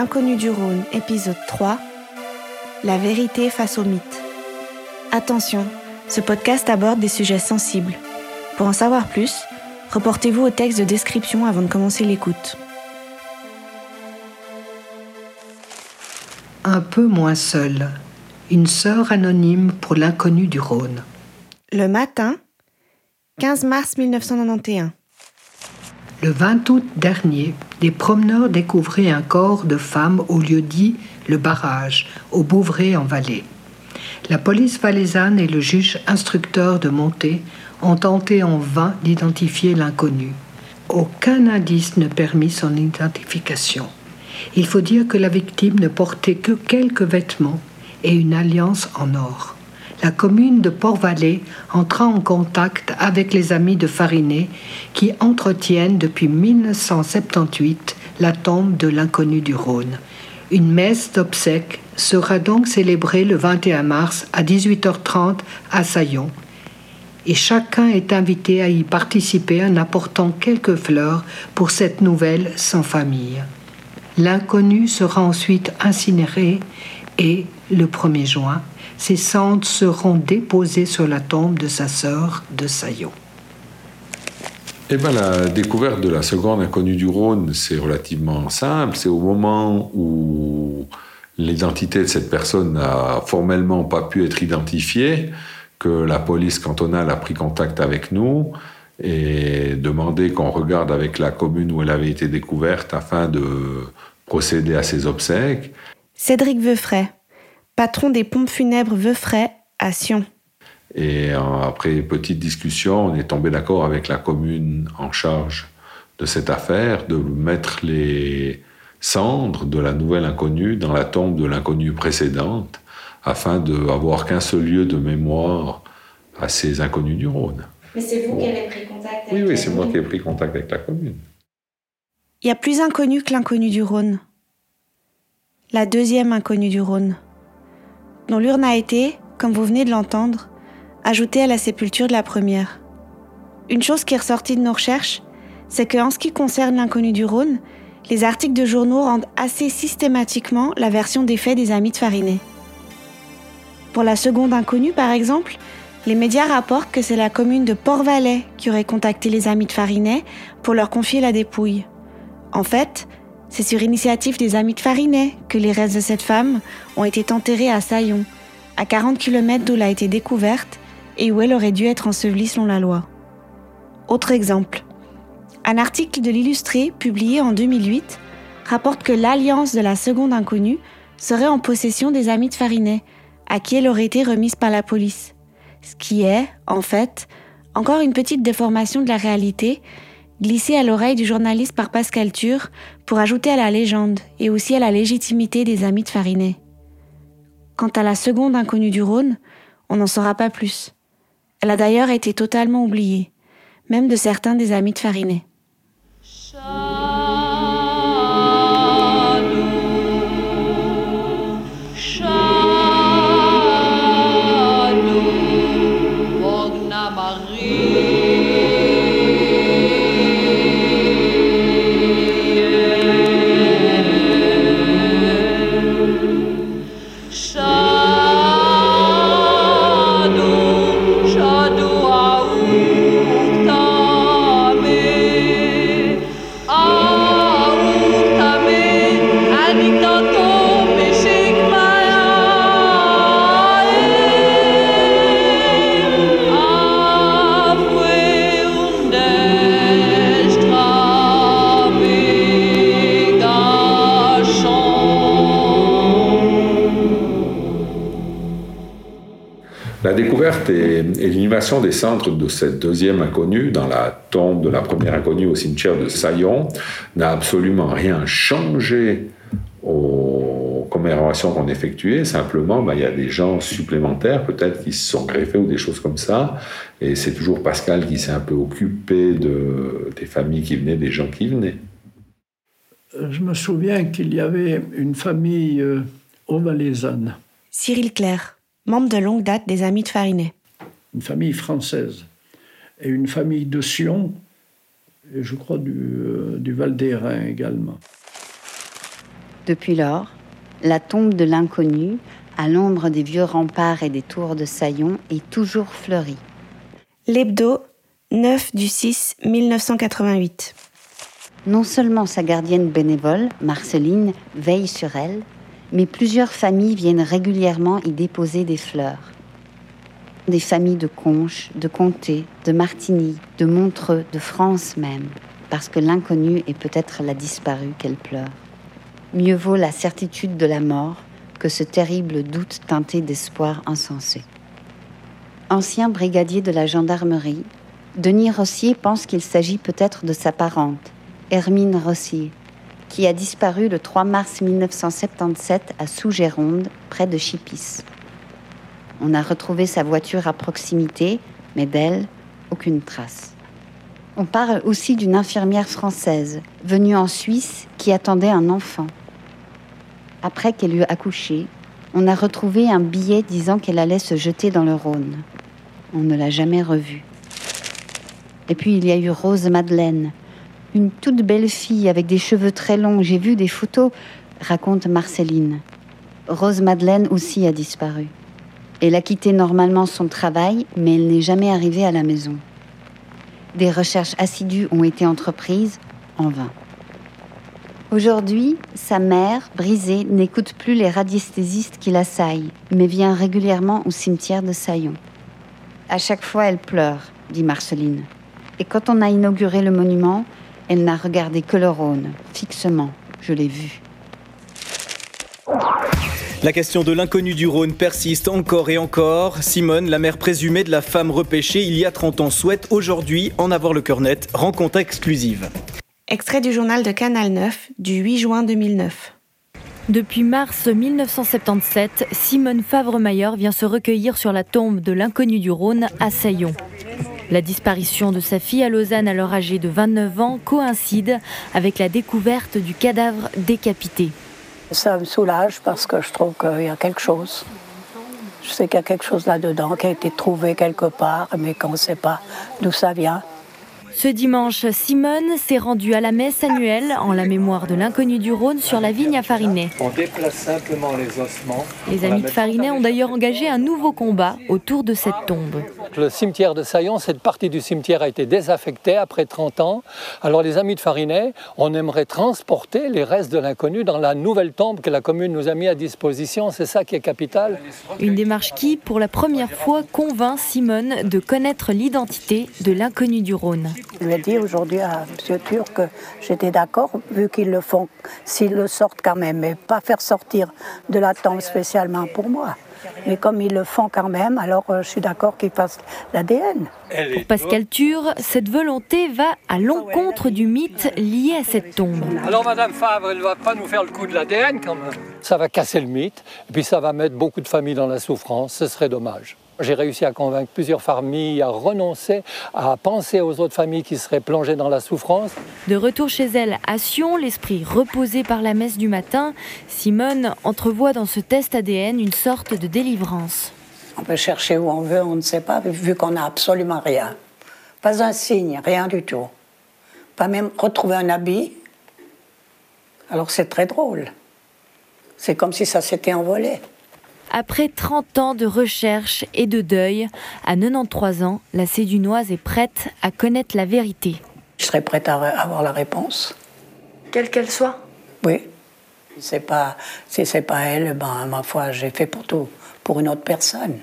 L'inconnu du Rhône, épisode 3. La vérité face au mythe. Attention, ce podcast aborde des sujets sensibles. Pour en savoir plus, reportez-vous au texte de description avant de commencer l'écoute. Un peu moins seule. Une sœur anonyme pour l'inconnu du Rhône. Le matin, 15 mars 1991. Le 20 août dernier, des promeneurs découvraient un corps de femme au lieu dit le barrage, au Bouvray en Valais. La police valaisanne et le juge instructeur de Montée ont tenté en vain d'identifier l'inconnu. Aucun indice ne permit son identification. Il faut dire que la victime ne portait que quelques vêtements et une alliance en or la commune de Port-Vallée entra en contact avec les amis de Farinet qui entretiennent depuis 1978 la tombe de l'inconnu du Rhône. Une messe d'obsèques sera donc célébrée le 21 mars à 18h30 à Saillon. Et chacun est invité à y participer en apportant quelques fleurs pour cette nouvelle sans famille. L'inconnu sera ensuite incinéré et, le 1er juin, ses cendres seront déposées sur la tombe de sa sœur de Saillot. Eh ben, la découverte de la seconde inconnue du Rhône, c'est relativement simple. C'est au moment où l'identité de cette personne n'a formellement pas pu être identifiée que la police cantonale a pris contact avec nous et demandé qu'on regarde avec la commune où elle avait été découverte afin de procéder à ses obsèques. Cédric Veufray, patron des pompes funèbres Veufray à Sion. Et après petite discussion, on est tombé d'accord avec la commune en charge de cette affaire de mettre les cendres de la nouvelle inconnue dans la tombe de l'inconnue précédente afin d'avoir qu'un seul lieu de mémoire à ces inconnus du Rhône. Mais c'est vous qui avez pris contact avec Oui, oui, c'est moi qui ai pris contact avec la commune. Il y a plus inconnu que l'inconnu du Rhône. La deuxième inconnue du Rhône dont l'urne a été, comme vous venez de l'entendre, ajoutée à la sépulture de la première. Une chose qui est ressortie de nos recherches, c'est qu'en ce qui concerne l'inconnu du Rhône, les articles de journaux rendent assez systématiquement la version des faits des amis de Farinet. Pour la seconde inconnue, par exemple, les médias rapportent que c'est la commune de Port-Valais qui aurait contacté les amis de Farinet pour leur confier la dépouille. En fait, c'est sur initiative des amis de Farinet que les restes de cette femme ont été enterrés à Saillon, à 40 km d'où elle a été découverte et où elle aurait dû être ensevelie selon la loi. Autre exemple. Un article de l'Illustré, publié en 2008, rapporte que l'alliance de la seconde inconnue serait en possession des amis de Farinet, à qui elle aurait été remise par la police. Ce qui est, en fait, encore une petite déformation de la réalité glissé à l'oreille du journaliste par Pascal Tur pour ajouter à la légende et aussi à la légitimité des amis de Farinet. Quant à la seconde inconnue du Rhône, on n'en saura pas plus. Elle a d'ailleurs été totalement oubliée, même de certains des amis de Farinet. Et, l'inhumation des centres de cette deuxième inconnue dans la tombe de la première inconnue au cimetière de Saillon n'a absolument rien changé aux commémorations qu'on effectuait. Simplement, ben, il y a des gens supplémentaires peut-être qui se sont greffés ou des choses comme ça. Et c'est toujours Pascal qui s'est un peu occupé de, des familles qui venaient, des gens qui venaient. Je me souviens qu'il y avait une famille euh, valaisanne Cyril Claire membre de longue date des Amis de Farinet. Une famille française et une famille de Sion, et je crois du, euh, du Val d'Airain également. Depuis lors, la tombe de l'inconnu, à l'ombre des vieux remparts et des tours de Saillon, est toujours fleurie. L'hebdo, 9 du 6 1988. Non seulement sa gardienne bénévole, Marceline, veille sur elle, mais plusieurs familles viennent régulièrement y déposer des fleurs. Des familles de Conches, de Comté, de Martigny, de Montreux, de France même, parce que l'inconnu est peut-être la disparue qu'elle pleure. Mieux vaut la certitude de la mort que ce terrible doute teinté d'espoir insensé. Ancien brigadier de la gendarmerie, Denis Rossier pense qu'il s'agit peut-être de sa parente, Hermine Rossier, qui a disparu le 3 mars 1977 à Sous-Géronde, près de Chipis. On a retrouvé sa voiture à proximité, mais d'elle, aucune trace. On parle aussi d'une infirmière française venue en Suisse qui attendait un enfant. Après qu'elle eut accouché, on a retrouvé un billet disant qu'elle allait se jeter dans le Rhône. On ne l'a jamais revue. Et puis il y a eu Rose Madeleine, une toute belle fille avec des cheveux très longs. J'ai vu des photos, raconte Marceline. Rose Madeleine aussi a disparu. Elle a quitté normalement son travail, mais elle n'est jamais arrivée à la maison. Des recherches assidues ont été entreprises, en vain. Aujourd'hui, sa mère, brisée, n'écoute plus les radiesthésistes qui l'assaillent, mais vient régulièrement au cimetière de Saillon. À chaque fois, elle pleure, dit Marceline. Et quand on a inauguré le monument, elle n'a regardé que le Rhône, fixement. Je l'ai vu. La question de l'inconnu du Rhône persiste encore et encore. Simone, la mère présumée de la femme repêchée il y a 30 ans, souhaite aujourd'hui en avoir le cœur net. Rencontre exclusive. Extrait du journal de Canal 9 du 8 juin 2009. Depuis mars 1977, Simone Favre-Mayer vient se recueillir sur la tombe de l'inconnu du Rhône à Saillon. La disparition de sa fille à Lausanne, alors âgée de 29 ans, coïncide avec la découverte du cadavre décapité. Ça me soulage parce que je trouve qu'il y a quelque chose. Je sais qu'il y a quelque chose là-dedans qui a été trouvé quelque part, mais qu'on ne sait pas d'où ça vient. Ce dimanche, Simone s'est rendue à la messe annuelle en la mémoire de l'inconnu du Rhône sur la vigne à Farinet. On déplace simplement les ossements. Les amis de Farinet ont d'ailleurs engagé un nouveau combat autour de cette tombe. Le cimetière de Saillon, cette partie du cimetière a été désaffectée après 30 ans. Alors les amis de Farinet, on aimerait transporter les restes de l'inconnu dans la nouvelle tombe que la commune nous a mis à disposition. C'est ça qui est capital. Une démarche qui, pour la première fois, convainc Simone de connaître l'identité de l'inconnu du Rhône. Je lui ai dit aujourd'hui à M. Turc que j'étais d'accord, vu qu'ils le font, s'ils le sortent quand même, mais pas faire sortir de la tombe spécialement pour moi. Mais comme ils le font quand même, alors euh, je suis d'accord qu'ils fassent l'ADN. Pour Pascal Ture, cette volonté va à l'encontre du mythe lié à cette tombe. Alors Madame Favre, elle ne va pas nous faire le coup de l'ADN quand même? Ça va casser le mythe, et puis ça va mettre beaucoup de familles dans la souffrance, ce serait dommage. J'ai réussi à convaincre plusieurs familles à renoncer à penser aux autres familles qui seraient plongées dans la souffrance. De retour chez elle à Sion, l'esprit reposé par la messe du matin, Simone entrevoit dans ce test ADN une sorte de délivrance. On peut chercher où on veut, on ne sait pas, vu qu'on n'a absolument rien. Pas un signe, rien du tout. Pas même retrouver un habit. Alors c'est très drôle. C'est comme si ça s'était envolé. Après 30 ans de recherche et de deuil, à 93 ans, la Cédunoise est prête à connaître la vérité. Je serais prête à avoir la réponse. Quelle qu'elle soit Oui. C'est pas, si c'est pas elle, ben, ma foi, j'ai fait pour tout, pour une autre personne.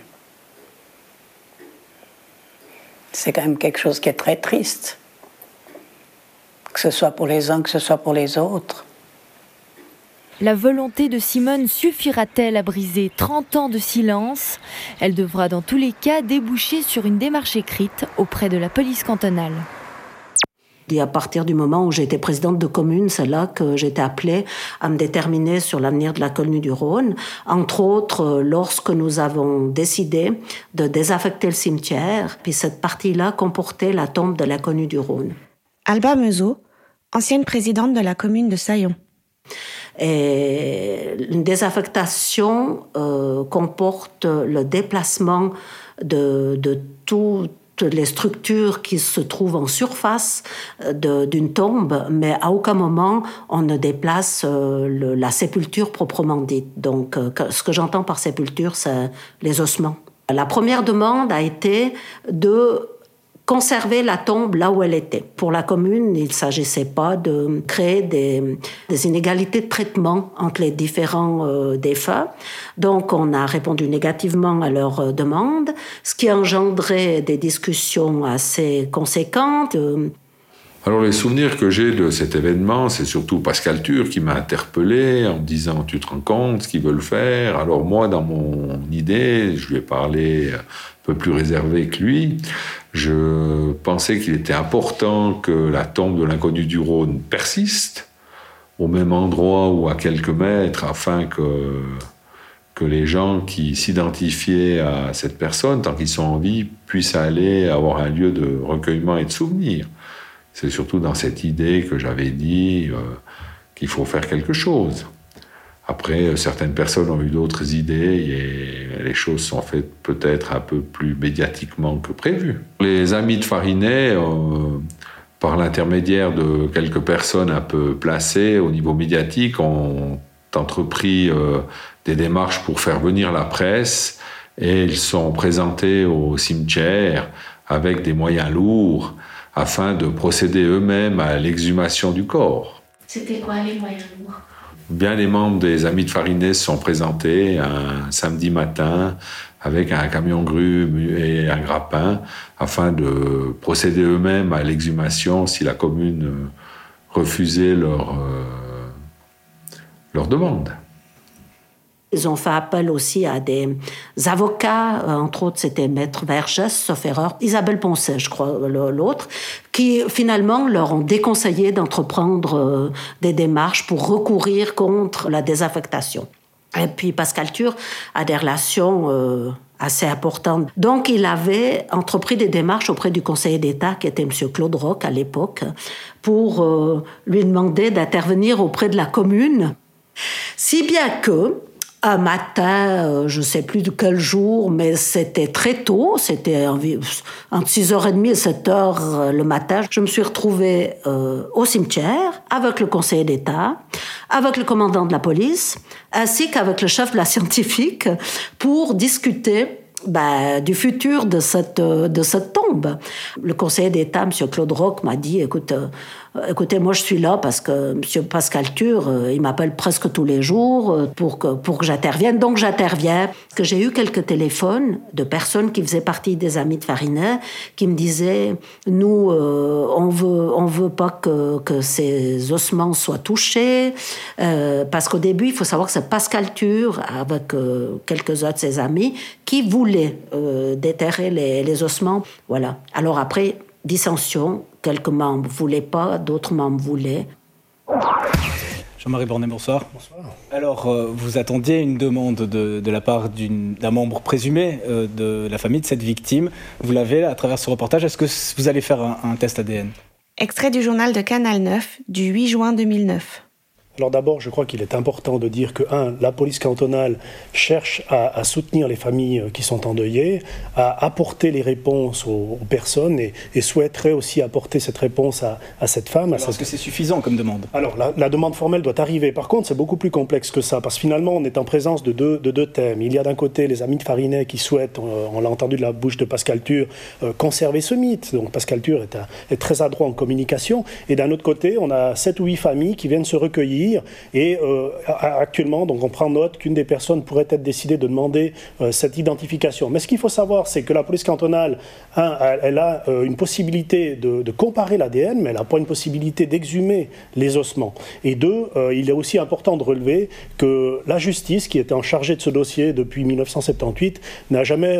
C'est quand même quelque chose qui est très triste. Que ce soit pour les uns, que ce soit pour les autres. La volonté de Simone suffira-t-elle à briser 30 ans de silence? Elle devra dans tous les cas déboucher sur une démarche écrite auprès de la police cantonale. Et à partir du moment où j'étais présidente de commune, c'est là que j'étais appelée à me déterminer sur l'avenir de la colonie du Rhône. Entre autres, lorsque nous avons décidé de désaffecter le cimetière, puis cette partie-là comportait la tombe de la colonie du Rhône. Alba Meuseau, ancienne présidente de la commune de Saillon. Et une désaffectation euh, comporte le déplacement de, de tout les structures qui se trouvent en surface d'une tombe, mais à aucun moment on ne déplace la sépulture proprement dite. Donc, ce que j'entends par sépulture, c'est les ossements. La première demande a été de conserver la tombe là où elle était. Pour la commune, il ne s'agissait pas de créer des, inégalités de traitement entre les différents euh, défunts. Donc on a répondu négativement à leur euh, demande, ce qui a engendré des discussions assez conséquentes. Euh, alors les souvenirs que j'ai de cet événement, c'est surtout Pascal Tur qui m'a interpellé en me disant tu te rends compte ce qu'ils veulent faire? Alors moi dans mon idée, je lui ai parlé un peu plus réservé que lui. Je pensais qu'il était important que la tombe de l'inconnu du Rhône persiste au même endroit ou à quelques mètres afin que que les gens qui s'identifiaient à cette personne, tant qu'ils sont en vie, puissent aller avoir un lieu de recueillement et de souvenir. C'est surtout dans cette idée que j'avais dit euh, qu'il faut faire quelque chose. Après, euh, certaines personnes ont eu d'autres idées et les choses sont faites peut-être un peu plus médiatiquement que prévu. Les amis de Farinet, euh, par l'intermédiaire de quelques personnes un peu placées au niveau médiatique, ont entrepris des démarches pour faire venir la presse et ils sont présentés au cimetière avec des moyens lourds afin de procéder eux-mêmes à l'exhumation du corps. C'était quoi les moyens lourds Bien, les membres des Amis de Farinès sont présentés un samedi matin avec un camion grue et un grappin afin de procéder eux-mêmes à l'exhumation si la commune refusait leur, euh, leur demande. Ils ont fait appel aussi à des avocats, euh, entre autres c'était Maître Vergès, sauf erreur, Isabelle Poncet, je crois, l'autre, qui finalement leur ont déconseillé d'entreprendre euh, des démarches pour recourir contre la désaffectation. Et puis Pascal Tur a des relations euh, assez importantes. Donc il avait entrepris des démarches auprès du conseiller d'État, qui était M. Claude Roch à l'époque, pour lui demander d'intervenir auprès de la commune. Si bien que, un matin, euh, je ne sais plus de quel jour, mais c'était très tôt, c'était entre 6h30 et 7h euh, le matin. Je me suis retrouvée euh, au cimetière avec le conseiller d'État, avec le commandant de la police, ainsi qu'avec le chef de la scientifique pour discuter ben, du futur de cette, de cette tombe. Le conseiller d'État, M. Claude Roch, m'a dit, écoute, écoutez, moi je suis là parce que M. Pascal Tur, euh, il m'appelle presque tous les jours euh, pour que, pour que j'intervienne. Donc j'interviens. que j'ai eu quelques téléphones de personnes qui faisaient partie des amis de Farinet qui me disaient, nous, on veut, on veut pas que, que ces ossements soient touchés. parce qu'au début, il faut savoir que c'est Pascal Tur, avec quelques-uns de ses amis, qui voulait déterrer les ossements. Voilà. Alors après, dissension, quelques membres ne voulaient pas, d'autres membres voulaient. Jean-Marie Bornet, bonsoir. Bonsoir. Alors, euh, vous attendiez une demande de, la part d'un membre présumé euh, de la famille de cette victime. Vous l'avez à travers ce reportage. Est-ce que vous allez faire un, un test ADN Extrait du journal de Canal 9 du 8 juin 2009. Alors d'abord, je crois qu'il est important de dire que, un, la police cantonale cherche à, soutenir les familles qui sont endeuillées, à apporter les réponses aux, personnes et, souhaiterait aussi apporter cette réponse à, cette femme. Est-ce que c'est suffisant comme demande? Alors la, demande formelle doit arriver. Par contre, c'est beaucoup plus complexe que ça, parce que finalement, on est en présence de deux, de deux thèmes. Il y a d'un côté les amis de Farinet qui souhaitent, on, l'a entendu de la bouche de Pascal Tur, euh, conserver ce mythe. Donc Pascal Tur est, est très adroit en communication. Et d'un autre côté, on a sept ou huit familles qui viennent se recueillir et euh, actuellement, donc on prend note qu'une des personnes pourrait être décidée de demander euh, cette identification. Mais ce qu'il faut savoir, c'est que la police cantonale, un, elle a euh, une possibilité de, comparer l'ADN, mais elle n'a pas une possibilité d'exhumer les ossements. Et deux, il est aussi important de relever que la justice, qui était en charge de ce dossier depuis 1978, n'a jamais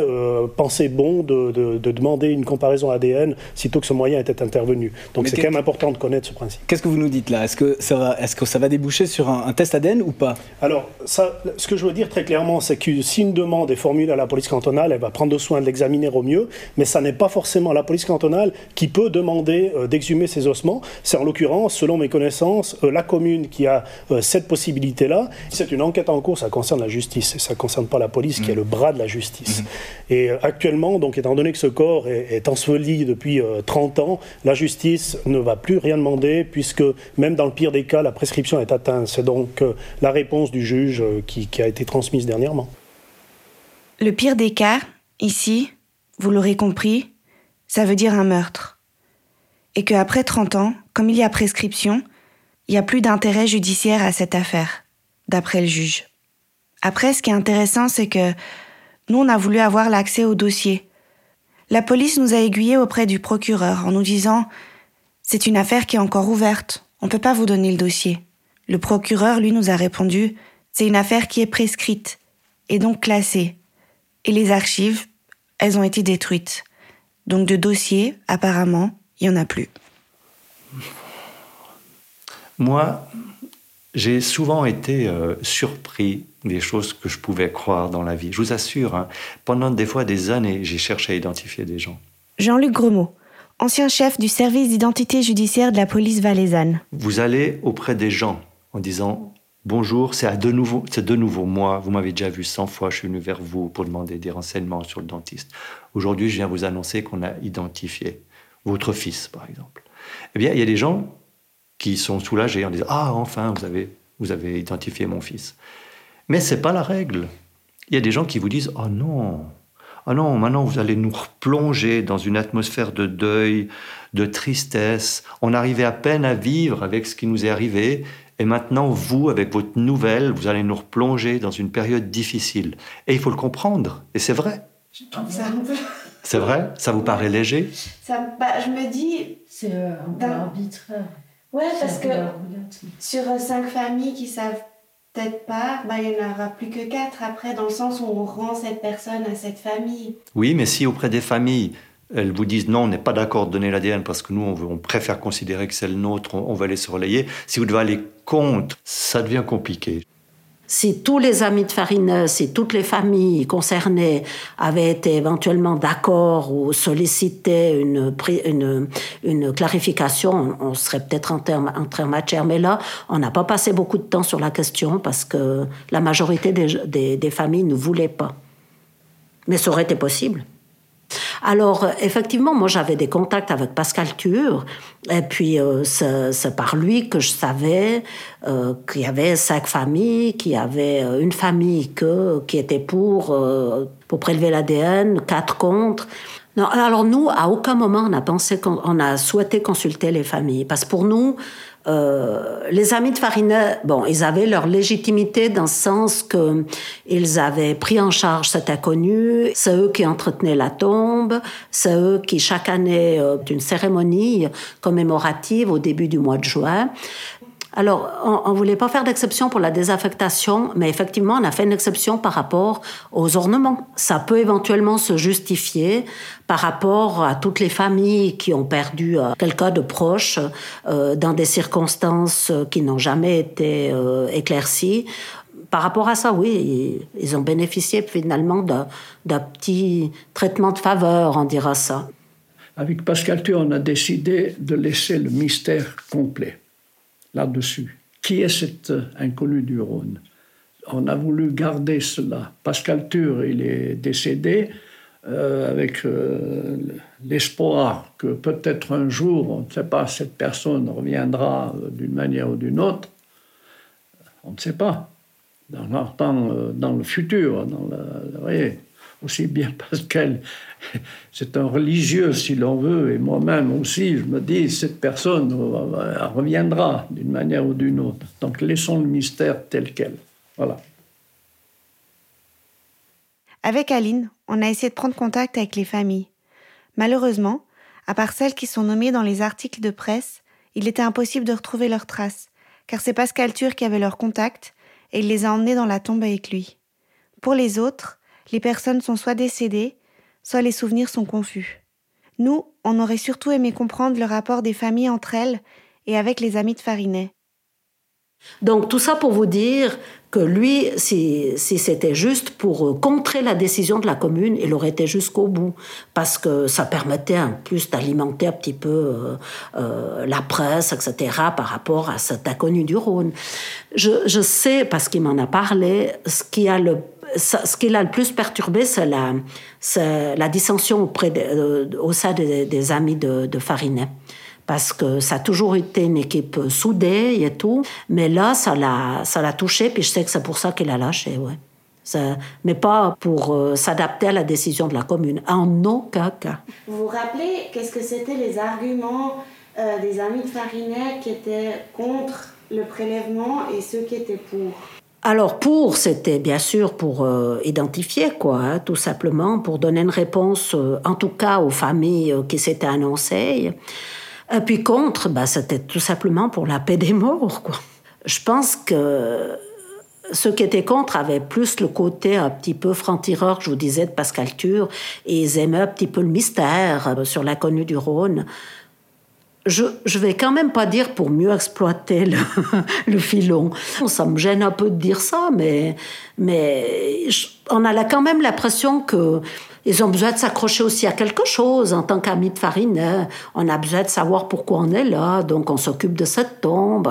pensé bon de, demander une comparaison ADN sitôt que ce moyen était intervenu. Donc c'est quand même important de connaître ce principe. Qu'est-ce que vous nous dites là? Est-ce que ça va, est-ce que ça va débouché sur un, test ADN ou pas? Alors, ça, ce que je veux dire très clairement, c'est que si une demande est formulée à la police cantonale, elle va prendre soin de l'examiner au mieux, mais ça n'est pas forcément la police cantonale qui peut demander euh, d'exhumer ces ossements. C'est en l'occurrence, selon mes connaissances, euh, la commune qui a euh, cette possibilité-là. C'est une enquête en cours, ça concerne la justice, et ça ne concerne pas la police qui est mmh. le bras de la justice. Mmh. Et actuellement, donc, étant donné que ce corps est, est enseveli depuis 30 ans, la justice ne va plus rien demander, puisque même dans le pire des cas, la prescription est C'est donc la réponse du juge qui, qui a été transmise dernièrement. Le pire des cas, ici, vous l'aurez compris, ça veut dire un meurtre. Et qu'après 30 ans, comme il y a prescription, il n'y a plus d'intérêt judiciaire à cette affaire, d'après le juge. Après, ce qui est intéressant, c'est que nous, on a voulu avoir l'accès au dossier. La police nous a aiguillés auprès du procureur en nous disant C'est une affaire qui est encore ouverte, on ne peut pas vous donner le dossier. Le procureur, lui, nous a répondu C'est une affaire qui est prescrite, et donc classée. Et les archives, elles ont été détruites. Donc de dossiers, apparemment, il n'y en a plus. Moi, j'ai souvent été euh, surpris des choses que je pouvais croire dans la vie. Je vous assure, hein, pendant des fois des années, j'ai cherché à identifier des gens. Jean-Luc Gremaud, ancien chef du service d'identité judiciaire de la police valaisanne. Vous allez auprès des gens en disant Bonjour, c'est de nouveau, c'est de nouveau moi. Vous m'avez déjà vu 100 fois. Je suis venu vers vous pour demander des renseignements sur le dentiste. Aujourd'hui, je viens vous annoncer qu'on a identifié votre fils, par exemple. Eh bien, il y a des gens qui sont soulagés en disant Ah, enfin, vous avez, vous avez identifié mon fils. Mais c'est pas la règle. Il y a des gens qui vous disent Oh non, oh non, maintenant vous allez nous replonger dans une atmosphère de deuil, de tristesse. On arrivait à peine à vivre avec ce qui nous est arrivé et maintenant, vous, avec votre nouvelle, vous allez nous replonger dans une période difficile. Et il faut le comprendre. Et c'est vrai. C'est vrai? Ça vous paraît léger? Ça, bah, Je me dis... C'est un peu arbitraire. Ouais, parce que sur cinq familles qui savent peut-être pas, bah, il n'y en aura plus que quatre après, dans le sens où on rend cette personne à cette famille. Oui, mais si auprès des familles, elles vous disent non, on n'est pas d'accord de donner l'ADN parce que nous, on, préfère considérer que c'est le nôtre, on, va les surveiller. Si vous devez aller contre, ça devient compliqué. Si tous les amis de Farineux, si toutes les familles concernées avaient été éventuellement d'accord ou sollicité une, clarification, on serait peut-être en termes en matière. Mais là, on n'a pas passé beaucoup de temps sur la question parce que la majorité des, des familles ne voulaient pas. Mais ça aurait été possible. Alors, euh, effectivement, moi, j'avais des contacts avec Pascal Tur, et puis euh, c'est par lui que je savais euh, qu'il y avait cinq familles, qu'il y avait une famille qui était pour, pour prélever l'ADN, quatre contre. Non, alors nous, à aucun moment on a pensé qu'on a souhaité consulter les familles, parce que pour nous, euh, les amis de Farinet, bon, ils avaient leur légitimité dans le sens que ils avaient pris en charge cet inconnu. C'est eux qui entretenaient la tombe. C'est eux qui chaque année euh, d'une cérémonie commémorative au début du mois de juin alors, on ne voulait pas faire d'exception pour la désaffectation, mais effectivement, on a fait une exception par rapport aux ornements. Ça peut éventuellement se justifier par rapport à toutes les familles qui ont perdu euh, quelqu'un de proche euh, dans des circonstances qui n'ont jamais été euh, éclaircies. Par rapport à ça, oui, ils ont bénéficié finalement d'un petit traitement de faveur, on dira ça. Avec Pascal Thuy, on a décidé de laisser le mystère complet là-dessus. Qui est cet euh, inconnu du Rhône? On a voulu garder cela. Pascal Tur, il est décédé euh, avec euh, l'espoir que peut-être un jour, on ne sait pas, cette personne reviendra d'une manière ou d'une autre. On ne sait pas. Dans, le futur, le, voyez, aussi bien parce qu'elle c'est un religieux si l'on veut, et moi-même aussi, je me dis, cette personne reviendra d'une manière ou d'une autre. Donc laissons le mystère tel quel. Voilà. Avec Aline, on a essayé de prendre contact avec les familles. Malheureusement, à part celles qui sont nommées dans les articles de presse, il était impossible de retrouver leurs traces, car c'est Pascal Tur qui avait leur contact, et il les a emmenés dans la tombe avec lui. Pour les autres, les personnes sont soit décédées, soit les souvenirs sont confus. Nous, on aurait surtout aimé comprendre le rapport des familles entre elles et avec les amis de Farinet. Donc tout ça pour vous dire que lui, si, c'était juste pour euh, contrer la décision de la commune, il aurait été jusqu'au bout, parce que ça permettait en plus d'alimenter un petit peu euh, euh, la presse, etc., par rapport à cet inconnu du Rhône. Je, sais, parce qu'il m'en a parlé, ce qui a le ce qui l'a le plus perturbé, c'est la, dissension auprès au sein des, amis de, Farinet parce que ça a toujours été une équipe soudée et tout. Mais là, ça l'a, touché, puis je sais que c'est pour ça qu'il a lâché, mais pas pour euh, s'adapter à la décision de la commune, en aucun cas. Vous vous rappelez qu'est-ce que c'était les arguments euh, des amis de Farinet qui étaient contre le prélèvement et ceux qui étaient pour? Alors pour, c'était bien sûr pour euh, identifier, quoi, hein, tout simplement, pour donner une réponse, en tout cas aux familles qui s'étaient annoncées. Et puis contre, bah, c'était tout simplement pour la paix des morts. Quoi. Je pense que ceux qui étaient contre avaient plus le côté un petit peu franc-tireur, je vous disais, de Pascal Tur, et ils aimaient un petit peu le mystère euh, sur l'inconnu du Rhône. Je, je vais quand même pas dire pour mieux exploiter le, filon. Ça me gêne un peu de dire ça, mais, on a quand même l'impression que ils ont besoin de s'accrocher aussi à quelque chose. En tant qu'amis de farine, on a besoin de savoir pourquoi on est là, donc on s'occupe de cette tombe.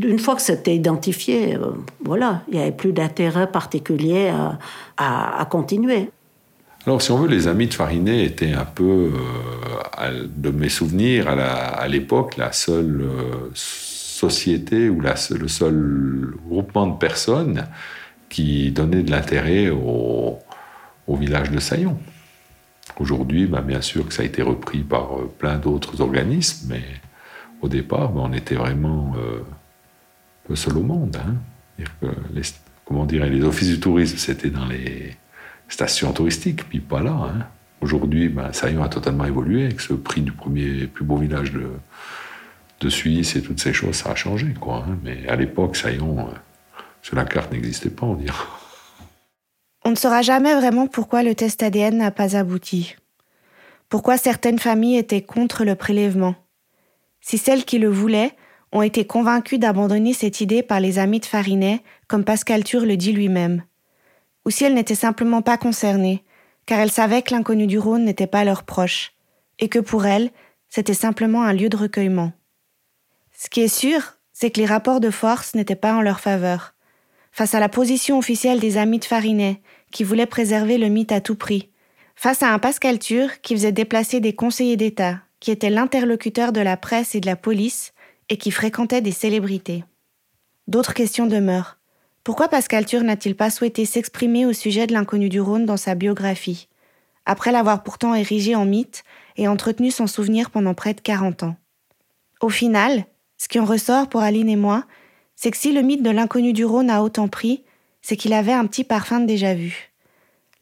Une fois que c'était identifié, euh, voilà, il n'y avait plus d'intérêt particulier à, continuer. Alors, si on veut, les amis de Farinet étaient un peu, euh, de mes souvenirs, à l'époque, la, seule euh, société ou le seul groupement de personnes qui donnait de l'intérêt au, village de Saillon. Aujourd'hui, bah, bien sûr que ça a été repris par euh, plein d'autres organismes, mais au départ, bah, on était vraiment le seul au monde. Hein. comment dire, les offices du tourisme, c'était dans les stations touristiques, puis pas là. Hein. Aujourd'hui, bah, Saillon a totalement évolué avec ce prix du premier plus beau village de, de Suisse et toutes ces choses, ça a changé. Quoi, hein. Mais à l'époque, Saillon, euh, sur la carte, n'existait pas, on dirait. On ne saura jamais vraiment pourquoi le test ADN n'a pas abouti. Pourquoi certaines familles étaient contre le prélèvement. Si celles qui le voulaient ont été convaincues d'abandonner cette idée par les amis de Farinet, comme Pascal Tur le dit lui-même. Ou si elles n'étaient simplement pas concernées, car elles savaient que l'inconnu du Rhône n'était pas leur proche, et que pour elles, c'était simplement un lieu de recueillement. Ce qui est sûr, c'est que les rapports de force n'étaient pas en leur faveur. Face à la position officielle des amis de Farinet, qui voulait préserver le mythe à tout prix, face à un Pascal Tur qui faisait déplacer des conseillers d'État, qui était l'interlocuteur de la presse et de la police, et qui fréquentait des célébrités. D'autres questions demeurent. Pourquoi Pascal Tur n'a-t-il pas souhaité s'exprimer au sujet de l'inconnu du Rhône dans sa biographie, après l'avoir pourtant érigé en mythe et entretenu son souvenir pendant près de 40 ans? Au final, ce qui en ressort pour Aline et moi, c'est que si le mythe de l'inconnu du Rhône a autant pris, c'est qu'il avait un petit parfum de déjà-vu.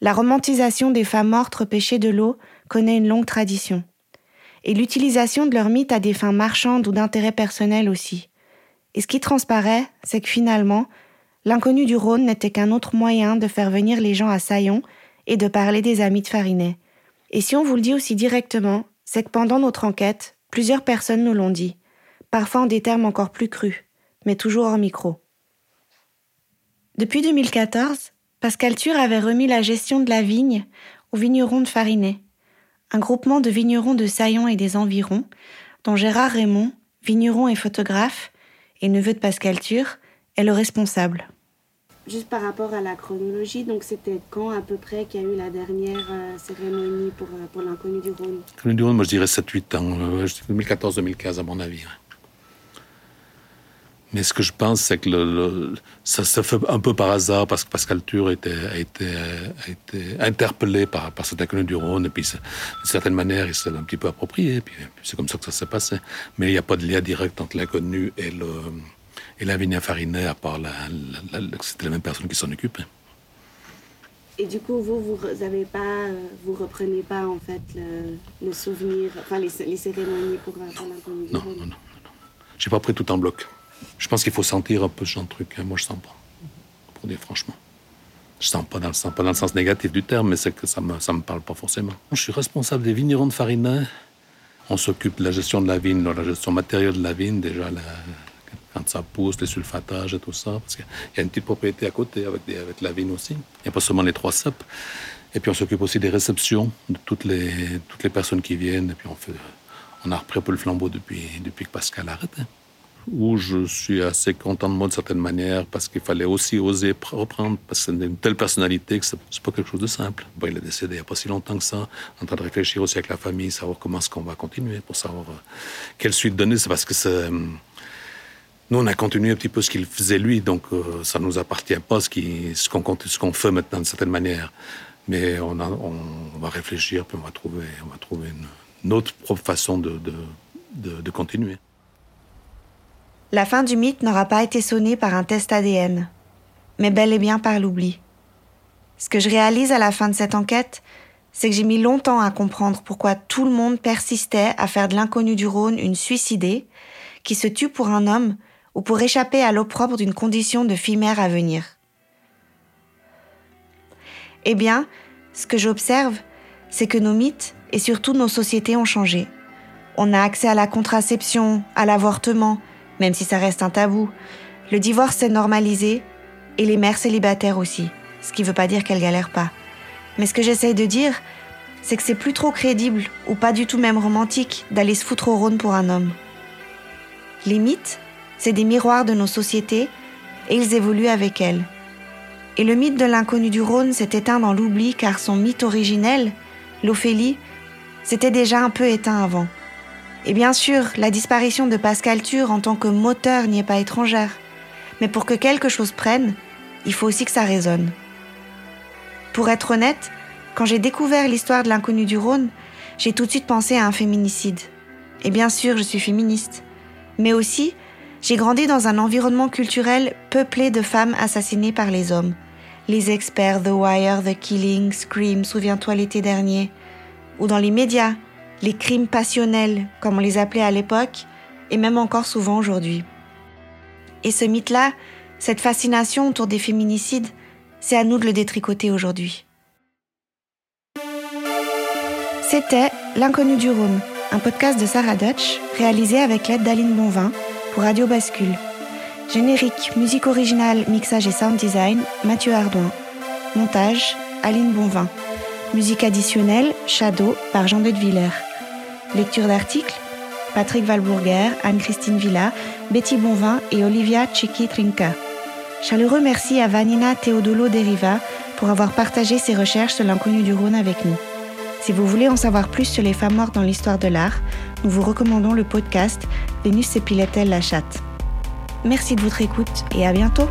La romantisation des femmes mortes repêchées de l'eau connaît une longue tradition. Et l'utilisation de leur mythe à des fins marchandes ou d'intérêt personnel aussi. Et ce qui transparaît, c'est que finalement, l'inconnu du Rhône n'était qu'un autre moyen de faire venir les gens à Saillon et de parler des amis de Farinet. Et si on vous le dit aussi directement, c'est que pendant notre enquête, plusieurs personnes nous l'ont dit, parfois en des termes encore plus crus, mais toujours hors micro. Depuis 2014, Pascal Tur avait remis la gestion de la vigne aux vignerons de Farinet, un groupement de vignerons de Saillon et des environs, dont Gérard Raymond, vigneron et photographe, et neveu de Pascal Tur, est le responsable. Juste par rapport à la chronologie, donc c'était quand à peu près qu'il y a eu la dernière euh, cérémonie pour, euh, pour l'inconnu du Rhône? L'inconnu du Rhône, moi je dirais 7-8 ans, 2014-2015 euh, à mon avis. Mais ce que je pense, c'est que le, ça se fait un peu par hasard parce que Pascal Tur été, a été, interpellé par, par cet inconnu du Rhône et puis d'une certaine manière il s'est un petit peu approprié. Puis, c'est comme ça que ça s'est passé. Mais il n'y a pas de lien direct entre l'inconnu et le et Lavinia Farinet à part la, c'était la même personne qui s'en occupait. Et du coup, vous, vous avez pas, vous reprenez pas en fait le, souvenir, enfin les, cérémonies pour, pour l'inconnu non, non, non, non, J'ai pas pris tout en bloc. Je pense qu'il faut sentir un peu ce genre de truc. Hein. Moi, je sens pas. Pour dire franchement. Je sens pas dans le sens, pas dans le sens négatif du terme, mais c'est que ça me, ça me parle pas forcément. Je suis responsable des vignerons de Farinet. On s'occupe de la gestion de la vigne, de la gestion matérielle de la vigne, déjà la quand ça pousse, les sulfatages et tout ça. Parce qu'il y a une petite propriété à côté avec, avec la vigne aussi. Il n'y a pas seulement les trois cèpes. Et puis on s'occupe aussi des réceptions de toutes les, toutes les personnes qui viennent. Et puis on, fait, on a repris un peu le flambeau depuis, depuis que Pascal a arrêté où je suis assez content de moi de certaine manière parce qu'il fallait aussi oser reprendre parce que c'est une telle personnalité que c'est pas quelque chose de simple. Bon, il est décédé il n'y a pas si longtemps que ça. En train de réfléchir aussi avec la famille, savoir comment est-ce qu'on va continuer, pour savoir euh, quelle suite donner. C'est parce que c'est euh, nous, on a continué un petit peu ce qu'il faisait lui, donc euh, ça ne nous appartient pas ce qu'on fait maintenant de certaine manière. Mais on, va réfléchir, puis on va trouver, une, autre propre façon de, de continuer. La fin du mythe n'aura pas été sonnée par un test ADN, mais bel et bien par l'oubli. Ce que je réalise à la fin de cette enquête, c'est que j'ai mis longtemps à comprendre pourquoi tout le monde persistait à faire de l'inconnu du Rhône une suicidée, qui se tue pour un homme ou pour échapper à l'opprobre d'une condition de fille mère à venir. Eh bien, ce que j'observe, c'est que nos mythes et surtout nos sociétés ont changé. On a accès à la contraception, à l'avortement, même si ça reste un tabou. Le divorce s'est normalisé, et les mères célibataires aussi, ce qui ne veut pas dire qu'elles galèrent pas. Mais ce que j'essaye de dire, c'est que c'est plus trop crédible, ou pas du tout même romantique, d'aller se foutre au Rhône pour un homme. Les mythes, c'est des miroirs de nos sociétés, et ils évoluent avec elles. Et le mythe de l'inconnu du Rhône s'est éteint dans l'oubli car son mythe originel, l'Ophélie, s'était déjà un peu éteint avant. Et bien sûr, la disparition de Pascal Tur en tant que moteur n'y est pas étrangère. Mais pour que quelque chose prenne, il faut aussi que ça résonne. Pour être honnête, quand j'ai découvert l'histoire de l'inconnu du Rhône, j'ai tout de suite pensé à un féminicide. Et bien sûr, je suis féministe. Mais aussi, j'ai grandi dans un environnement culturel peuplé de femmes assassinées par les hommes. Les experts The Wire, The Killing, Scream, souviens-toi l'été dernier. Ou dans les médias, les crimes passionnels, comme on les appelait à l'époque, et même encore souvent aujourd'hui. Et ce mythe-là, cette fascination autour des féminicides, c'est à nous de le détricoter aujourd'hui. C'était L'inconnu du Rhône, un podcast de Sarah Dutch, réalisé avec l'aide d'Aline Bonvin pour Radio Bascule. Générique, musique originale, mixage et sound design, Mathieu Ardouin. Montage, Aline Bonvin. Musique additionnelle, Shadow par Jean de Villers. Lecture d'articles Patrick Valbourguer, Anne-Christine Villa, Betty Bonvin et Olivia Trinca. Chaleureux merci à Vanina Teodolo Deriva pour avoir partagé ses recherches sur l'inconnu du Rhône avec nous. Si vous voulez en savoir plus sur les femmes mortes dans l'histoire de l'art, nous vous recommandons le podcast Vénus et la chatte. Merci de votre écoute et à bientôt!